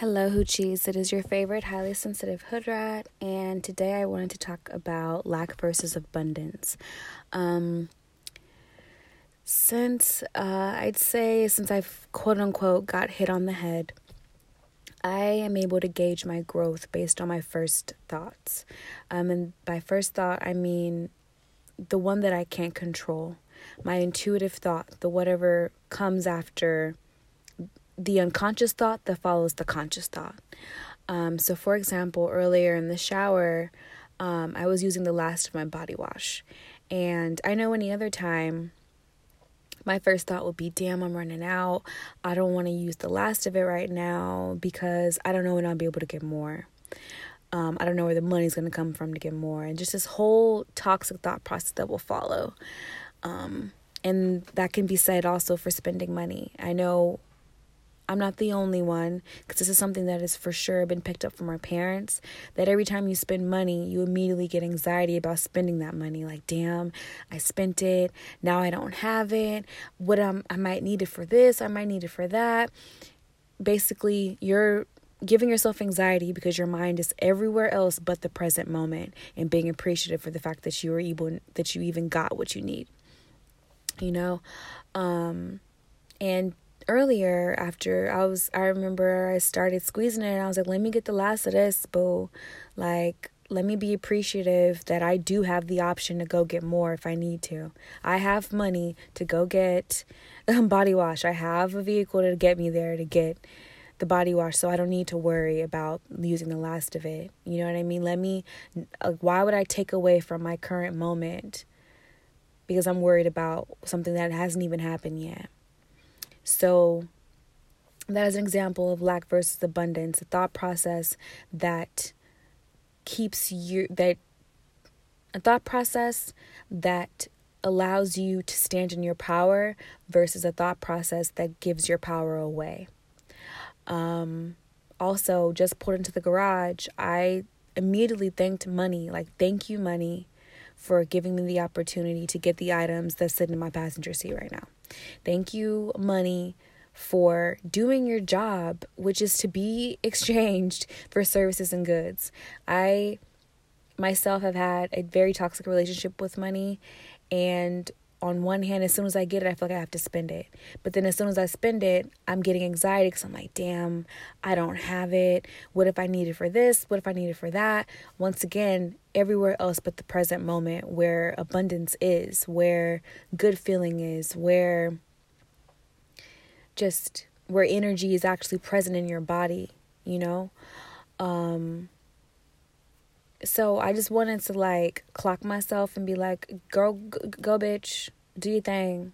Hello, Hoochies. It is your favorite highly sensitive hood rat, and today I wanted to talk about lack versus abundance. Um, since uh, I'd say, since I've quote unquote got hit on the head, I am able to gauge my growth based on my first thoughts. Um, and by first thought, I mean the one that I can't control, my intuitive thought, the whatever comes after the unconscious thought that follows the conscious thought. Um, so, for example, earlier in the shower, um, I was using the last of my body wash. And I know any other time, my first thought would be, damn, I'm running out. I don't want to use the last of it right now because I don't know when I'll be able to get more. Um, I don't know where the money's going to come from to get more. And just this whole toxic thought process that will follow. Um, and that can be said also for spending money. I know I'm not the only one because this is something that has for sure been picked up from our parents. That every time you spend money, you immediately get anxiety about spending that money. Like, damn, I spent it. Now I don't have it. What um, I might need it for this. I might need it for that. Basically, you're giving yourself anxiety because your mind is everywhere else but the present moment and being appreciative for the fact that you were able that you even got what you need. You know, um, and earlier after I was I remember I started squeezing it and I was like, let me get the last of this, boo. Like, let me be appreciative that I do have the option to go get more if I need to. I have money to go get um, body wash. I have a vehicle to get me there to get the body wash so I don't need to worry about using the last of it. You know what I mean? Let me like why would I take away from my current moment because I'm worried about something that hasn't even happened yet. So, that is an example of lack versus abundance, a thought process that keeps you, that a thought process that allows you to stand in your power versus a thought process that gives your power away. Um, also, just pulled into the garage, I immediately thanked money, like, thank you, money, for giving me the opportunity to get the items that sit in my passenger seat right now. Thank you, money, for doing your job, which is to be exchanged for services and goods. I myself have had a very toxic relationship with money and on one hand, as soon as I get it, I feel like I have to spend it. But then as soon as I spend it, I'm getting anxiety because I'm like, damn, I don't have it. What if I need it for this? What if I need it for that? Once again, everywhere else but the present moment where abundance is, where good feeling is, where just where energy is actually present in your body, you know? Um, so I just wanted to like clock myself and be like, "Girl, go, go bitch, do your thing.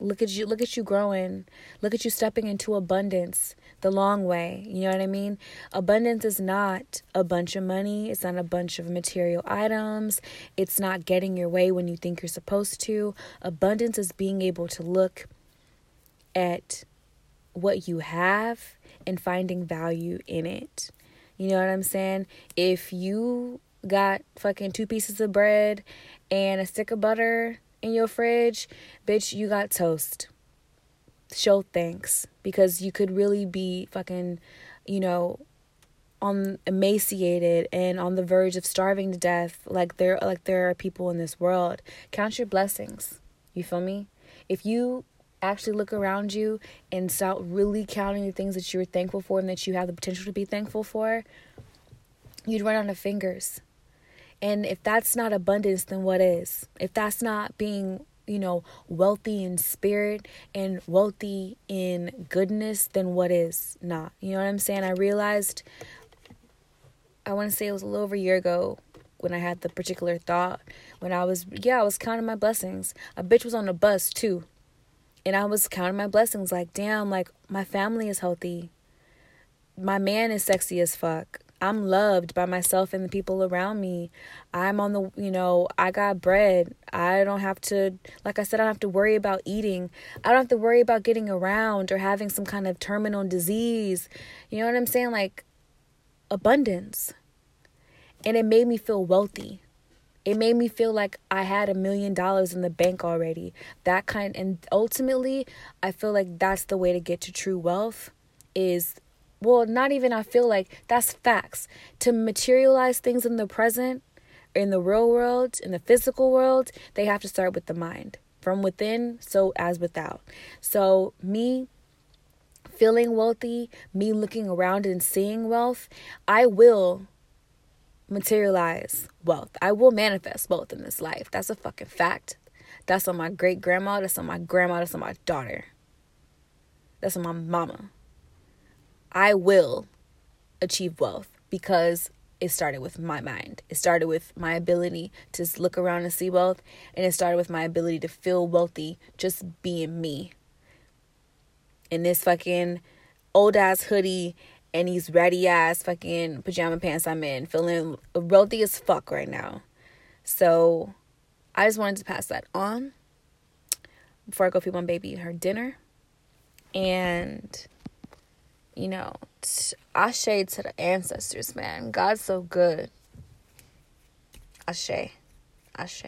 Look at you, look at you growing. Look at you stepping into abundance the long way. You know what I mean? Abundance is not a bunch of money, it's not a bunch of material items, it's not getting your way when you think you're supposed to. Abundance is being able to look at what you have and finding value in it. You know what I'm saying? If you got fucking two pieces of bread and a stick of butter in your fridge, bitch, you got toast. Show thanks because you could really be fucking, you know, on emaciated and on the verge of starving to death like there like there are people in this world. Count your blessings. You feel me? If you actually look around you and start really counting the things that you're thankful for and that you have the potential to be thankful for, you'd run out of fingers. And if that's not abundance, then what is? If that's not being, you know, wealthy in spirit and wealthy in goodness, then what is not? You know what I'm saying? I realized, I want to say it was a little over a year ago when I had the particular thought. When I was, yeah, I was counting my blessings. A bitch was on the bus too. And I was counting my blessings like, damn, like my family is healthy. My man is sexy as fuck. I'm loved by myself and the people around me. I'm on the, you know, I got bread. I don't have to, like I said, I don't have to worry about eating. I don't have to worry about getting around or having some kind of terminal disease. You know what I'm saying? Like abundance. And it made me feel wealthy. It made me feel like I had a million dollars in the bank already. That kind and ultimately, I feel like that's the way to get to true wealth is well, not even I feel like that's facts. To materialize things in the present, in the real world, in the physical world, they have to start with the mind. From within, so as without. So, me feeling wealthy, me looking around and seeing wealth, I will materialize wealth. I will manifest wealth in this life. That's a fucking fact. That's on my great grandma, that's on my grandma, that's on my daughter. That's on my mama. I will achieve wealth because it started with my mind. It started with my ability to look around and see wealth, and it started with my ability to feel wealthy just being me. In this fucking old ass hoodie and these ratty ass fucking pajama pants I'm in, feeling wealthy as fuck right now. So I just wanted to pass that on before I go feed my baby her dinner. And you know, ashe to the ancestors, man. God's so good. Ashe. Ashe.